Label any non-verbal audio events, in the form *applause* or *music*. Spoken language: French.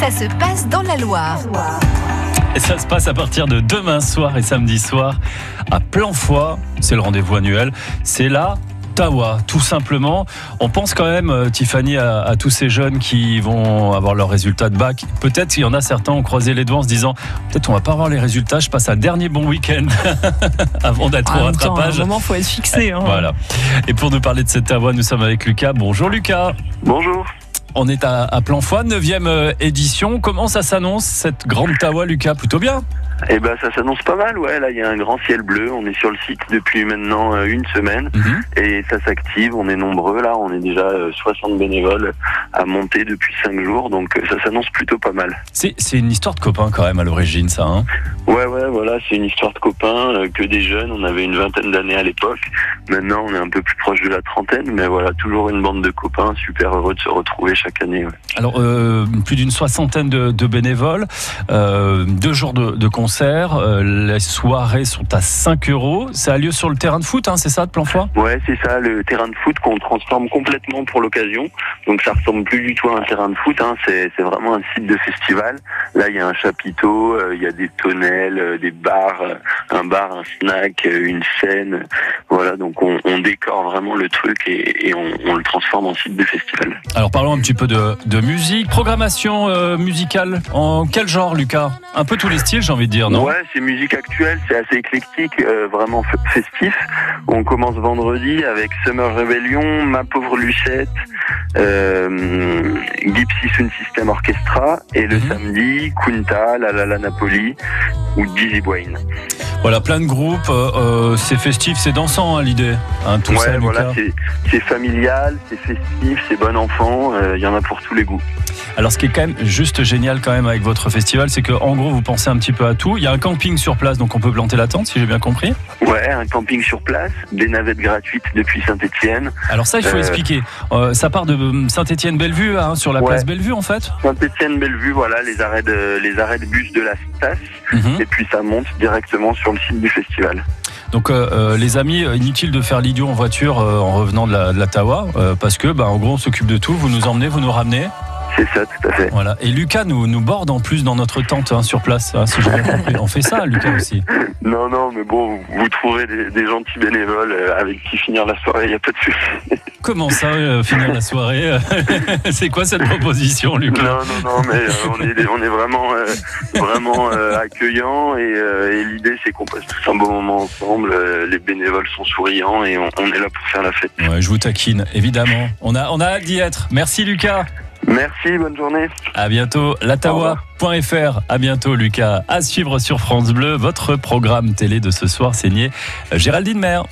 ça se passe dans la Loire. Et ça se passe à partir de demain soir et samedi soir à Planfoy. C'est le rendez-vous annuel. C'est là Tawa, tout simplement. On pense quand même, euh, Tiffany, à, à, tous ces jeunes qui vont avoir leurs résultats de bac. Peut-être qu'il y en a certains ont croisé les doigts en se disant peut-être on va pas avoir les résultats, je passe un dernier bon week-end *laughs* avant d'être au rattrapage. À un moment, faut être fixé. Hein. Voilà. Et pour nous parler de cette Tawa, nous sommes avec Lucas. Bonjour Lucas. Bonjour. On est à, à Planfoy, 9e édition. Comment ça s'annonce cette grande Tawa, Lucas? Plutôt bien? Eh ben ça s'annonce pas mal, ouais. Là il y a un grand ciel bleu. On est sur le site depuis maintenant euh, une semaine Mhm. et ça s'active. On est nombreux là. On est déjà euh, 60 bénévoles à monter depuis 5 jours, donc euh, ça s'annonce plutôt pas mal. C'est c'est une histoire de copains quand même à l'origine, ça. Hein? Ouais ouais voilà, c'est une histoire de copains, euh, que des jeunes. On avait une vingtaine d'années à l'époque. Maintenant on est un peu plus proche de la trentaine, mais voilà toujours une bande de copains. Super heureux de se retrouver chaque année. ouais. Alors, euh, plus d'une soixantaine de, de bénévoles, euh, deux jours de, de concert. les soirées sont à 5 euros. Ça a lieu sur le terrain de foot, hein, c'est ça, de Planfoy Ouais, c'est ça, le terrain de foot qu'on transforme complètement pour l'occasion. Donc ça ressemble plus du tout à un terrain de foot, hein. c'est vraiment un site de festival. Là, il y a un chapiteau, il y a des tonnelles, euh, des bars, euh, un bar, un snack, euh, une scène. Voilà, donc on, on décore vraiment le truc et, et on, on le transforme en site de festival. Alors, parlons un petit peu de, de musique. Programmation euh, musicale, en quel genre, Lucas? Un peu tous les styles, j'ai envie de dire, non? Ouais, c'est musique actuelle, c'est assez éclectique, euh, vraiment festif. On commence vendredi avec Summer Rebellion, Ma pauvre Lucette, euh, Gypsy Sound System Orchestra, et le Mhm. samedi, Kunta, La La La Napoli ou Dizzy Wayne. Voilà, plein de groupes. euh, euh, c'est festif, c'est dansant, hein, l'idée. Hein, tout ouais, ça, Lucas. voilà, c'est- familial, c'est festif, c'est bon enfant, euh, il y en a pour tous les goûts. Alors, ce qui est quand même juste génial quand même avec votre festival, c'est que en gros, vous pensez un petit peu à tout. Il y a un camping sur place, donc on peut planter la tente, si j'ai bien compris. Ouais, un camping sur place, des navettes gratuites depuis Saint-Etienne. Alors ça, il faut Euh, expliquer. Euh, ça part de Saint-Étienne-Bellevue, hein, sur la Ouais. place Bellevue, en fait. Saint-Etienne-Bellevue, voilà, les arrêts, de, les arrêts de bus de la STAS. Mhm. et puis ça monte directement sur du festival. Donc, euh, euh, les amis, euh, inutile de faire l'idiot en voiture en revenant de la, parce que, bah, en gros, on s'occupe de tout. Vous nous emmenez, vous nous ramenez. C'est ça, tout à fait. Voilà. Et Lucas nous, nous borde en plus dans notre tente hein, sur place, hein, si j'ai bien compris. On fait ça, Lucas aussi. *laughs* Non, non, mais bon, vous, vous trouverez des, des gentils bénévoles euh, avec qui finir la soirée, il n'y a pas de souci. *laughs* Comment ça, euh, finir la soirée *laughs* C'est quoi cette proposition, Lucas? Non, non, non, mais euh, on, est, on est vraiment, euh, vraiment euh, accueillants et, euh, et l'idée c'est qu'on passe tous un bon moment ensemble. euh, les bénévoles sont souriants et on, on est là pour faire la fête. Ouais, je vous taquine, évidemment. On a, on a hâte d'y être. Merci, Lucas. Merci, bonne journée. À bientôt. Latawa.fr. À bientôt, Lucas. À suivre sur France Bleu, votre programme télé de ce soir, signé Géraldine Maire.